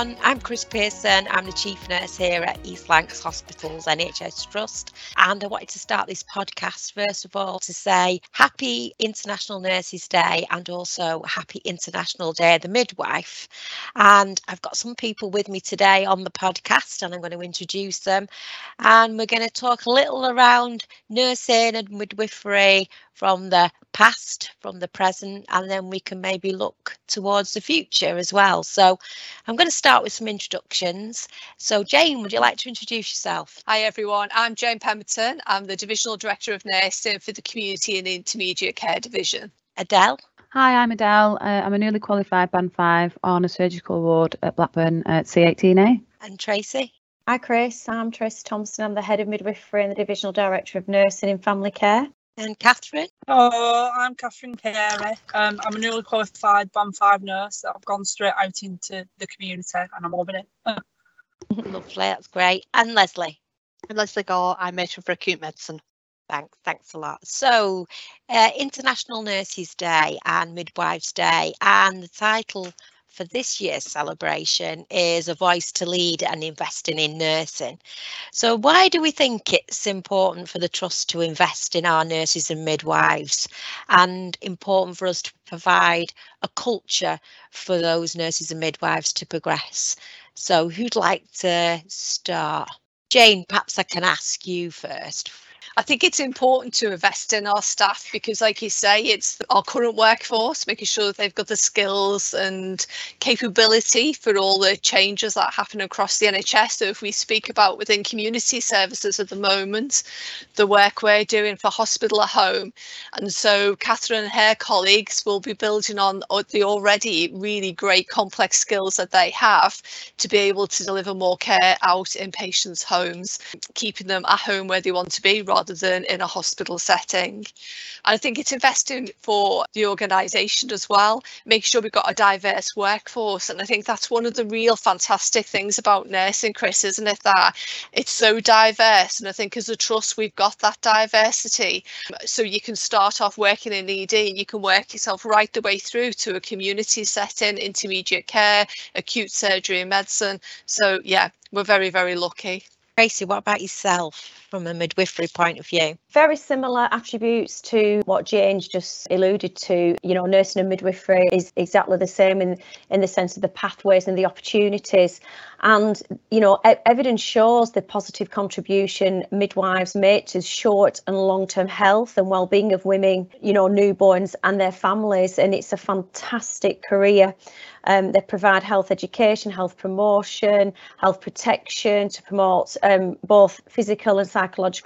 Everyone, I'm Chris Pearson. I'm the Chief Nurse here at East Lancs Hospitals NHS Trust. And I wanted to start this podcast first of all to say happy International Nurses Day and also happy International Day of the Midwife. And I've got some people with me today on the podcast and I'm going to introduce them. And we're going to talk a little around nursing and midwifery from the past, from the present, and then we can maybe look towards the future as well. So I'm going to start with some introductions. So, Jane, would you like to introduce yourself? Hi, everyone. I'm Jane Pemberton. I'm the Divisional Director of Nursing for the Community and Intermediate Care Division. Adele? Hi, I'm Adele. Uh, I'm a newly qualified Band 5 on a surgical ward at Blackburn at C18A. And Tracy? Hi, Chris. I'm Tracy Thompson. I'm the Head of Midwifery and the Divisional Director of Nursing in Family Care. And Catherine? Oh, I'm Catherine Carey. Um, I'm a newly qualified Band 5 nurse that I've gone straight out into the community and I'm loving it. Lovely, that's great. And Leslie? I'm Leslie Gore. I'm matron for acute medicine. Thanks, thanks a lot. So, uh, International Nurses Day and Midwives Day, and the title for this year's celebration is A Voice to Lead and Investing in Nursing. So, why do we think it's important for the Trust to invest in our nurses and midwives and important for us to provide a culture for those nurses and midwives to progress? So, who'd like to start? Jane, perhaps I can ask you first. I think it's important to invest in our staff because, like you say, it's our current workforce, making sure that they've got the skills and capability for all the changes that happen across the NHS. So, if we speak about within community services at the moment, the work we're doing for hospital at home, and so Catherine and her colleagues will be building on the already really great complex skills that they have to be able to deliver more care out in patients' homes, keeping them at home where they want to be rather than in a hospital setting. And I think it's investing for the organisation as well, make sure we've got a diverse workforce. And I think that's one of the real fantastic things about nursing, Chris, isn't it? That it's so diverse. And I think as a trust, we've got that diversity. So you can start off working in ED, and you can work yourself right the way through to a community setting, intermediate care, acute surgery and medicine. So yeah, we're very, very lucky. Tracy, what about yourself from a midwifery point of view? Very similar attributes to what Jane's just alluded to. You know, nursing and midwifery is exactly the same in, in the sense of the pathways and the opportunities. And, you know, evidence shows the positive contribution midwives make to short and long term health and well being of women, you know, newborns and their families. And it's a fantastic career. Um, they provide health education, health promotion, health protection to promote um, both physical and psychological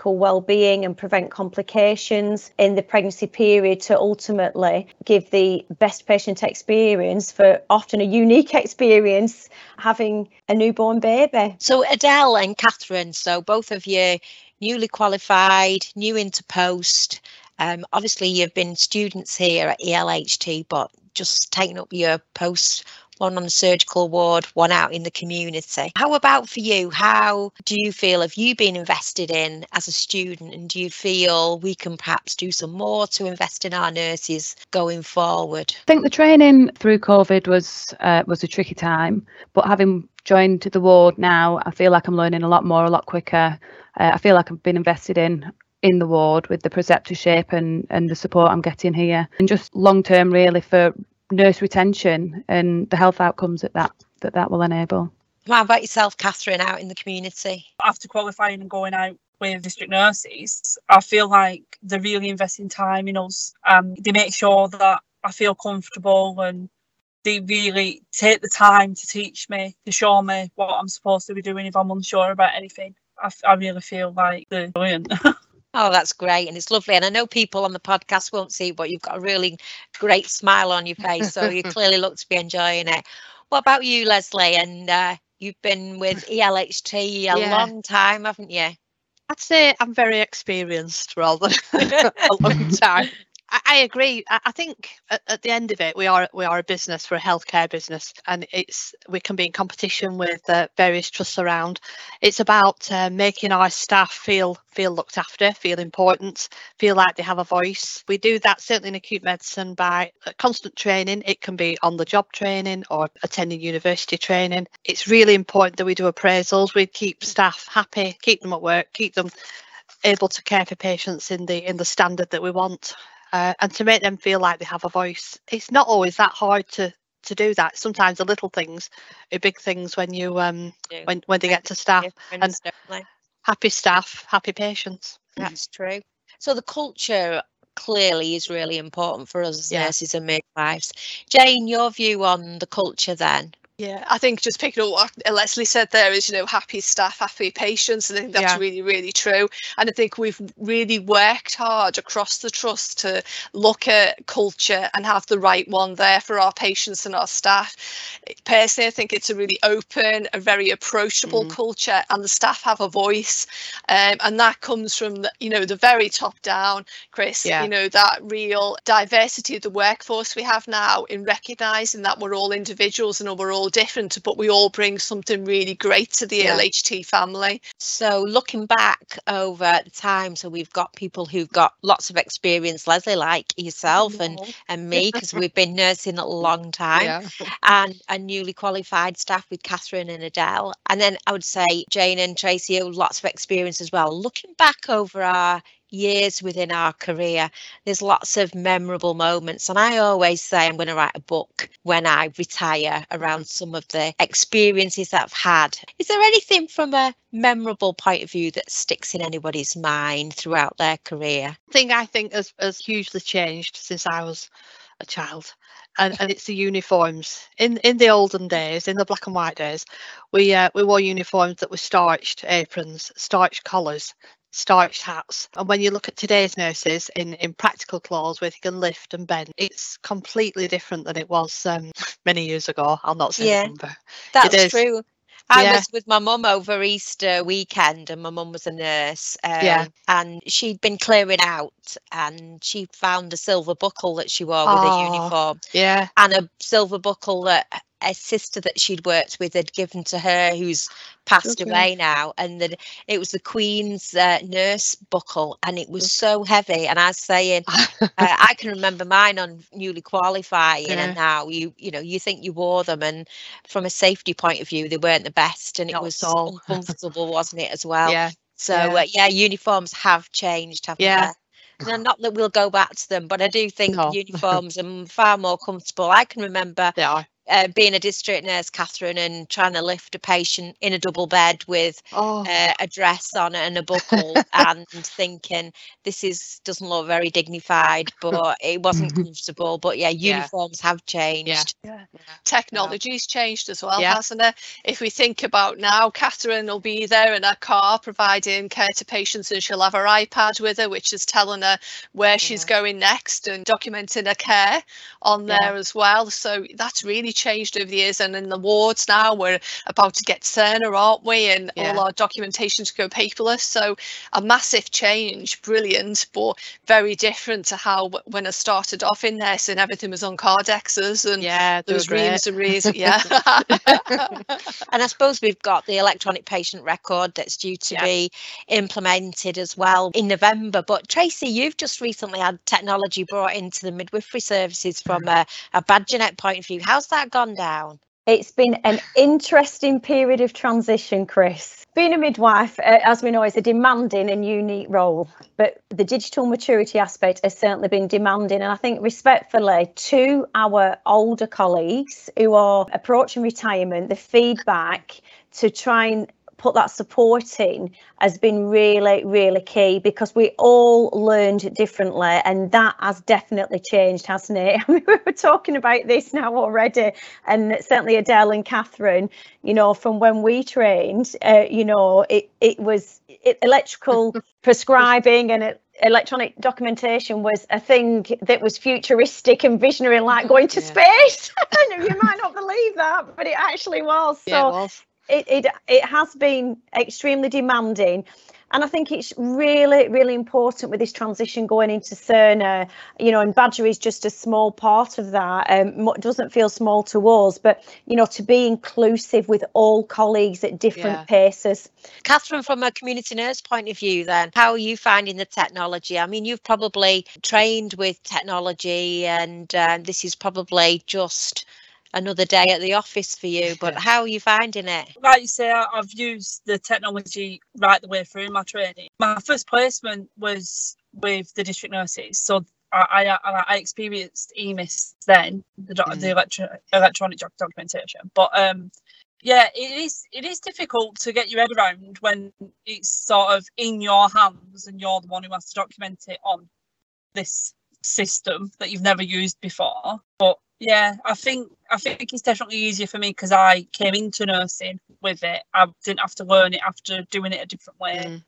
well-being and prevent complications in the pregnancy period to ultimately give the best patient experience for often a unique experience having a newborn baby. So Adele and Catherine, so both of you newly qualified, new into post. Um, obviously, you've been students here at ELHT, but just taking up your post one on the surgical ward, one out in the community. How about for you? How do you feel? Have you been invested in as a student? And do you feel we can perhaps do some more to invest in our nurses going forward? I think the training through COVID was uh, was a tricky time, but having joined the ward now, I feel like I'm learning a lot more, a lot quicker. Uh, I feel like I've been invested in in the ward with the preceptorship and and the support I'm getting here, and just long term really for nurse retention and the health outcomes that that that, that will enable. How about yourself, Catherine, out in the community? After qualifying and going out with district nurses, I feel like they're really investing time in us. Um, they make sure that I feel comfortable and they really take the time to teach me, to show me what I'm supposed to be doing if I'm unsure about anything. I, I really feel like they're brilliant. Oh, that's great. And it's lovely. And I know people on the podcast won't see, but you've got a really great smile on your face. So you clearly look to be enjoying it. What about you, Leslie? And uh, you've been with ELHT a yeah. long time, haven't you? I'd say I'm very experienced rather a long time. I, I agree. I, I think at, at, the end of it, we are we are a business, we're a healthcare business, and it's we can be in competition with uh, various trusts around. It's about uh, making our staff feel feel looked after, feel important, feel like they have a voice. We do that certainly in acute medicine by uh, constant training. It can be on the job training or attending university training. It's really important that we do appraisals. We keep staff happy, keep them at work, keep them able to care for patients in the in the standard that we want uh, and to make them feel like they have a voice it's not always that hard to to do that. Sometimes the little things are big things when you um yeah. when when they get to staff and happy staff happy patients. That's true. So the culture clearly is really important for us as yeah. nurses and midwives. Jane your view on the culture then yeah, I think just picking up what Leslie said there is, you know, happy staff, happy patients. I think that's yeah. really, really true. And I think we've really worked hard across the trust to look at culture and have the right one there for our patients and our staff. Personally, I think it's a really open, a very approachable mm. culture, and the staff have a voice. Um, and that comes from, the, you know, the very top down, Chris, yeah. you know, that real diversity of the workforce we have now in recognising that we're all individuals and we're all all different, but we all bring something really great to the yeah. LHT family. So looking back over the time, so we've got people who've got lots of experience, Leslie, like yourself and, and me, because we've been nursing a long time, yeah. and a newly qualified staff with Catherine and Adele. And then I would say Jane and Tracy have lots of experience as well. Looking back over our years within our career, there's lots of memorable moments. And I always say I'm going to write a book when I retire around some of the experiences that I've had. Is there anything from a memorable point of view that sticks in anybody's mind throughout their career? thing I think has, has hugely changed since I was a child. And, and it's the uniforms. In in the olden days, in the black and white days, we uh, we wore uniforms that were starched aprons, starched collars, starched hats. And when you look at today's nurses in, in practical clothes where they can lift and bend, it's completely different than it was um, many years ago. I'll not say yeah, number. That's true. I yeah. was with my mum over Easter weekend, and my mum was a nurse. Um, yeah. And she'd been clearing out, and she found a silver buckle that she wore with oh, a uniform. Yeah. And a silver buckle that a sister that she'd worked with had given to her who's passed okay. away now and that it was the queen's uh, nurse buckle and it was so heavy and i was saying uh, i can remember mine on newly qualifying yeah. and now you you know you think you wore them and from a safety point of view they weren't the best and Not it was uncomfortable wasn't it as well yeah so yeah, uh, yeah uniforms have changed haven't yeah. they not that we'll go back to them, but I do think no. uniforms are far more comfortable. I can remember uh, being a district nurse, Catherine, and trying to lift a patient in a double bed with oh. uh, a dress on and a buckle, and thinking this is doesn't look very dignified, but it wasn't comfortable. But yeah, uniforms yeah. have changed. Yeah. yeah. Technology's changed as well, yeah. hasn't it? If we think about now, Catherine will be there in her car providing care to patients, and she'll have her iPad with her, which is telling her where she's going next and documenting her care on there as well. So that's really changed over the years and in the wards now we're about to get Cerner, aren't we? And yeah. all our documentation to go paperless. So a massive change, brilliant, but very different to how when I started off in this and everything was on cardexes and yeah, there was reams and reams. Yeah. and I suppose we've got the electronic patient record that's due to yeah. be implemented as well in November. But Tracy, you've just recently had technology brought into the midwifery services from a, a Badgernet point of view. How's that that gone down? It's been an interesting period of transition, Chris. Being a midwife, uh, as we know, is a demanding and unique role, but the digital maturity aspect has certainly been demanding. And I think, respectfully, to our older colleagues who are approaching retirement, the feedback to try and put that support in has been really, really key because we all learned differently and that has definitely changed, hasn't it? I mean, we were talking about this now already, and certainly Adele and Catherine, you know, from when we trained, uh, you know, it, it was it, electrical prescribing and it, electronic documentation was a thing that was futuristic and visionary like going to yeah. space you might not believe that but it actually was so yeah, it, was it, it it has been extremely demanding And I think it's really, really important with this transition going into Cerner, you know, and Badger is just a small part of that. Um, doesn't feel small to us, but, you know, to be inclusive with all colleagues at different yeah. paces. Catherine, from a community nurse point of view, then, how are you finding the technology? I mean, you've probably trained with technology, and uh, this is probably just another day at the office for you. But how are you finding it? Like you say, I've used the technology right the way through my training. My first placement was with the district nurses, so I, I, I experienced EMIS then, the, mm. the electro, electronic documentation. But um, yeah, it is it is difficult to get your head around when it's sort of in your hands and you're the one who has to document it on this system that you've never used before. But yeah, I think I think it's definitely easier for me because I came into nursing with it. I didn't have to learn it after doing it a different way. Mm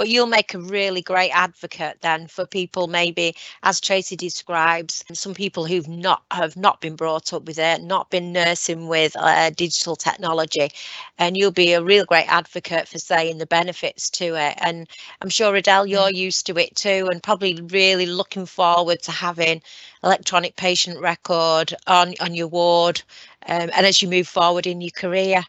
but you'll make a really great advocate then for people maybe as tracy describes some people who've not have not been brought up with it not been nursing with uh, digital technology. And you'll be a real great advocate for saying the benefits to it. And i'm sure adele you're mm. used to it too and probably really looking forward to having electronic patient record on on your ward um, and as you move forward in your career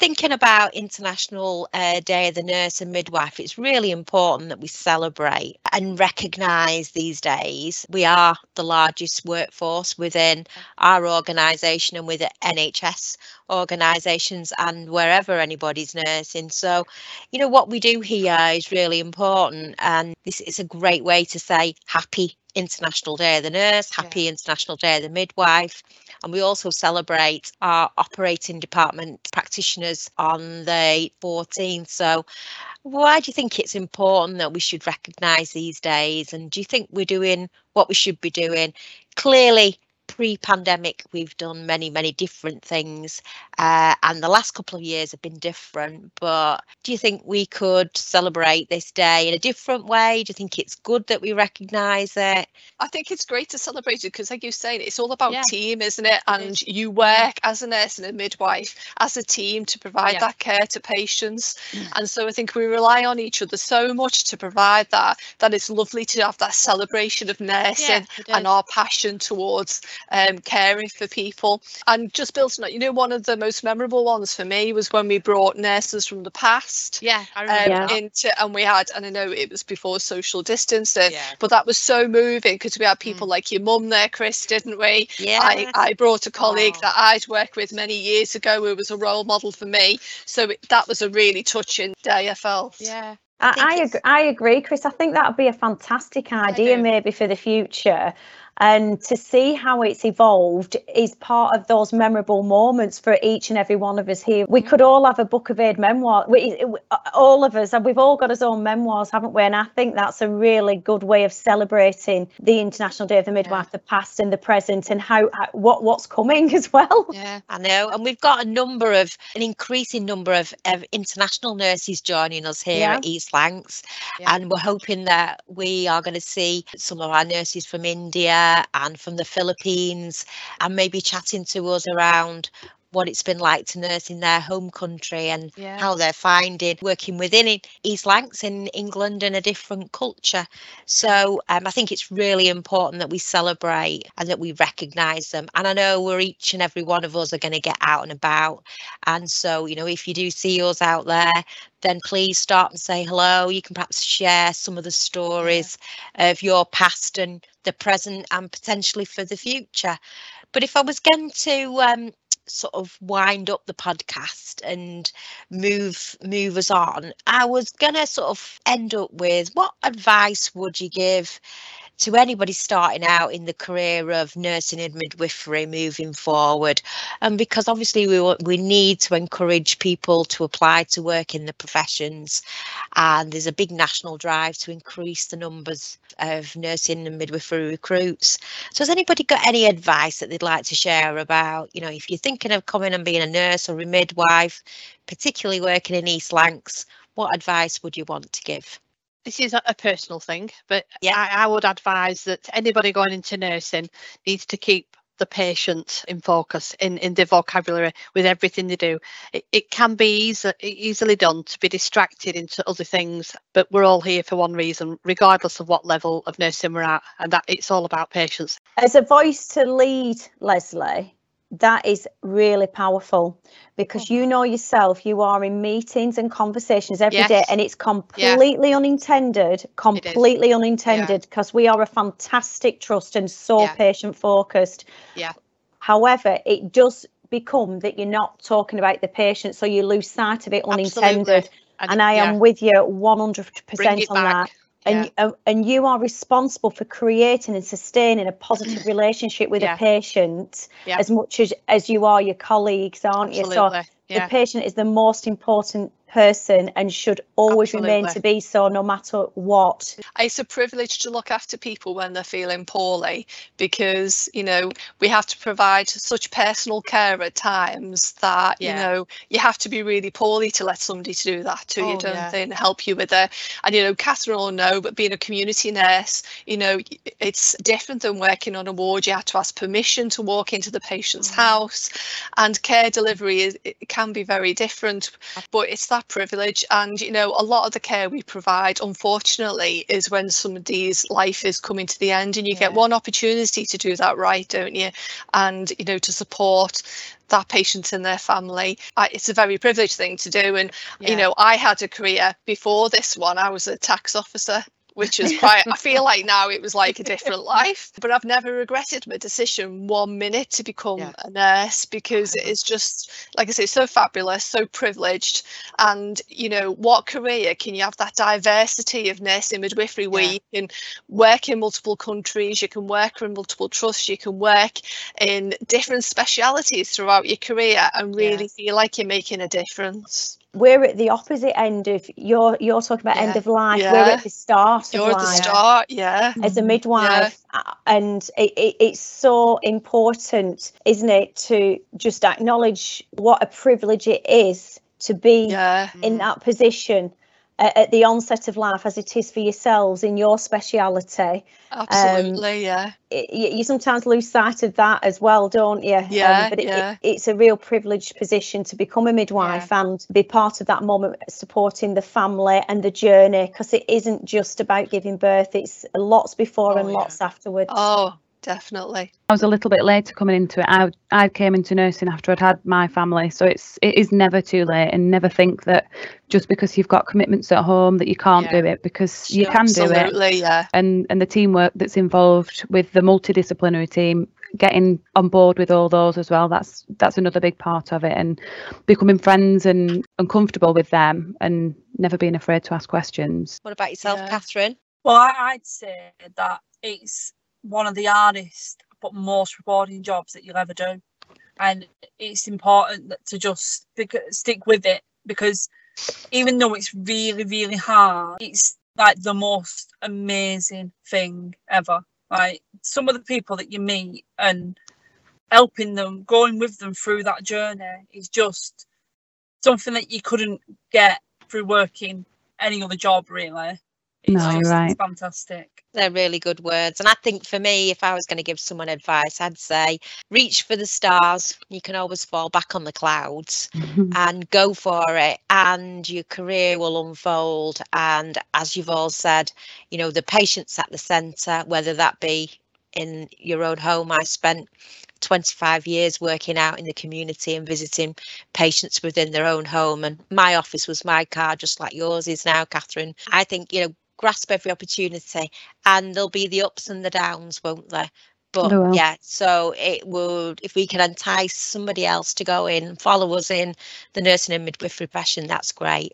thinking about International uh, Day of the Nurse and Midwife, it's really important that we celebrate and recognise these days. We are the largest workforce within our organisation and with NHS organisations and wherever anybody's nursing. So, you know, what we do here is really important, and this is a great way to say happy International Day of the Nurse, Happy yeah. International Day of the Midwife. And we also celebrate our operating department practitioners on the 14th. So, why do you think it's important that we should recognise these days? And do you think we're doing what we should be doing? Clearly, pre-pandemic we've done many many different things uh, and the last couple of years have been different but do you think we could celebrate this day in a different way do you think it's good that we recognize it i think it's great to celebrate it because like you're saying it's all about yeah. team isn't it and you work as a nurse and a midwife as a team to provide yeah. that care to patients mm. and so i think we rely on each other so much to provide that that it's lovely to have that celebration of nursing yeah, and our passion towards um, caring for people. And just building on, you know, one of the most memorable ones for me was when we brought nurses from the past. Yeah, I remember. Um, into, and we had, and I know it was before social distancing, yeah. but that was so moving because we had people mm. like your mum there, Chris, didn't we? Yeah. I, I brought a colleague that I'd worked with many years ago who was a role model for me. So it, that was a really touching day, I felt. Yeah. I, I, I, agree, I agree, Chris. I think that would be a fantastic idea, maybe for the future and to see how it's evolved is part of those memorable moments for each and every one of us here. We could all have a book of aid memoir. We, all of us, and we've all got our own memoirs, haven't we? And I think that's a really good way of celebrating the International Day of the Midwife, yeah. the past and the present, and how, how, what what's coming as well. Yeah, I know. And we've got a number of an increasing number of, of international nurses joining us here yeah. at East Lancs, yeah. and we're hoping that we are going to see some of our nurses from India and from the Philippines and maybe chatting to us around what it's been like to nurse in their home country and yeah. how they're finding working within East Lancs in England in a different culture. So um, I think it's really important that we celebrate and that we recognise them. And I know we're each and every one of us are going to get out and about. And so, you know, if you do see us out there, then please stop and say hello. You can perhaps share some of the stories yeah. of your past and the present and potentially for the future. But if I was going to um, sort of wind up the podcast and move move us on, I was gonna sort of end up with what advice would you give to anybody starting out in the career of nursing and midwifery moving forward. And because obviously we we need to encourage people to apply to work in the professions. And there's a big national drive to increase the numbers of nursing and midwifery recruits. So has anybody got any advice that they'd like to share about you know if you're thinking of coming and being a nurse or a midwife particularly working in east lancs what advice would you want to give this is a personal thing, but yeah, I, I, would advise that anybody going into nursing needs to keep the patient in focus in, in their vocabulary with everything they do. It, it can be easy, easily done to be distracted into other things, but we're all here for one reason, regardless of what level of nursing we're at, and that it's all about patients. As a voice to lead, Leslie, that is really powerful because you mm-hmm. know yourself you are in meetings and conversations every day, Yes. and it's completely unintended completely unintended because we are a fantastic trust and so Yeah. patient focused. Yeah. however it does become that you're not talking about the patient so you lose sight of it unintended. And i yeah, am with you 100% bring it on that. back. And yeah. uh, and you are responsible for creating and sustaining a positive relationship with Yeah. a patient Yeah. as much as as you are your colleagues aren't you so the patient is the most important person and should always remain to be so no matter what it's a privilege to look after people when they're feeling poorly because you know we have to provide such personal care at times that Yeah. you know you have to be really poorly to let somebody to do that to you Oh, don't yeah. they and help you with it and you know Catherine will know but being a community nurse you know it's different than working on a ward you have to ask permission to walk into the patient's Mm. house and care delivery is it can be very different but it's that privilege and you know a lot of the care we provide unfortunately is when somebody's life is coming to the end and you get one opportunity to do that right don't you? And you know to support that patient and their family. I, it's a very privileged thing to do and you know i had a career before this one. I was a tax officer which is quite i feel like now it was like a different life but i've never regretted my decision one minute to become Yeah. a nurse because it is just like i say so fabulous so privileged and you know what career can you have that diversity of nursing midwifery where Yeah. you can work in multiple countries you can work in multiple trusts you can work in different specialities throughout your career and really feel like you're making a difference we're at the opposite end of you're you're talking about end of life we're at the start you're of at the start yeah. As a midwife a- and it, it, it's so important isn't it to just acknowledge what a privilege it is to be yeah. in Mm. that position at, at the onset of life as it is for yourselves in your speciality. Absolutely yeah. it, you, you sometimes lose sight of that as well don't you? Um, Yeah, but it, yeah. it, it's a real privileged position to become a midwife and be part of that moment supporting the family and the journey because it isn't just about giving birth it's lots before Oh, and yeah. lots afterwards. Oh definitely I was a little bit later coming into it. I I came into nursing after I'd had my family, so it's it is never too late, and never think that just because you've got commitments at home that you can't Yeah. do it because you can do it. absolutely yeah And and the teamwork that's involved with the multidisciplinary team, getting on board with all those as well. That's that's another big part of it, and becoming friends and uncomfortable with them, and never being afraid to ask questions. What about yourself, Yeah. Catherine? Well, I, I'd say that it's one of the hardest but most rewarding jobs that you'll ever do. And it's important to just stick, stick with it because even though it's really, really hard, it's like the most amazing thing ever. Like some of the people that you meet and helping them, going with them through that journey is just something that you couldn't get through working any other job, really. It's No, just- right. Fantastic. They're really good words. And I think for me, if I was going to give someone advice, I'd say reach for the stars. You can always fall back on the clouds and go for it. And your career will unfold. And as you've all said, you know, the patient's at the centre, whether that be in your own home. I spent 25 years working out in the community and visiting patients within their own home. And my office was my car, just like yours is now, Catherine. I think, you know, grasp every opportunity and there'll be the ups and the downs, won't there? But There will. yeah, so it would, if we can entice somebody else to go in, follow us in the nursing and midwifery profession, that's great.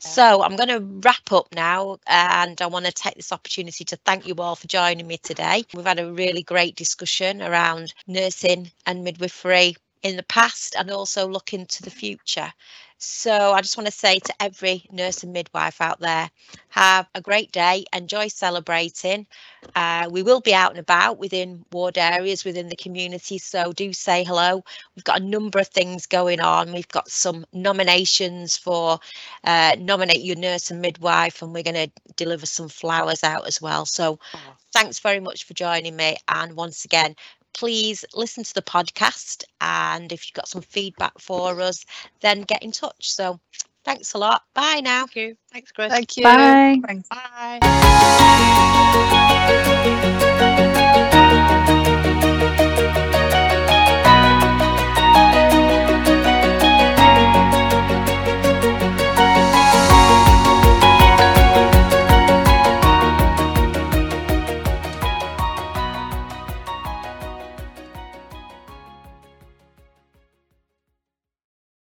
So I'm going to wrap up now and I want to take this opportunity to thank you all for joining me today. We've had a really great discussion around nursing and midwifery in the past and also looking to the future. So I just want to say to every nurse and midwife out there, have a great day, enjoy celebrating. Uh, we will be out and about within ward areas within the community, so do say hello. We've got a number of things going on. We've got some nominations for uh, nominate your nurse and midwife, and we're going to deliver some flowers out as well. So thanks very much for joining me, and once again, please listen to the podcast. And if you've got some feedback for us, then get in touch. So thanks a lot. Bye now. Thank you. Thanks, Chris. Thank you. Bye. Thanks. Bye.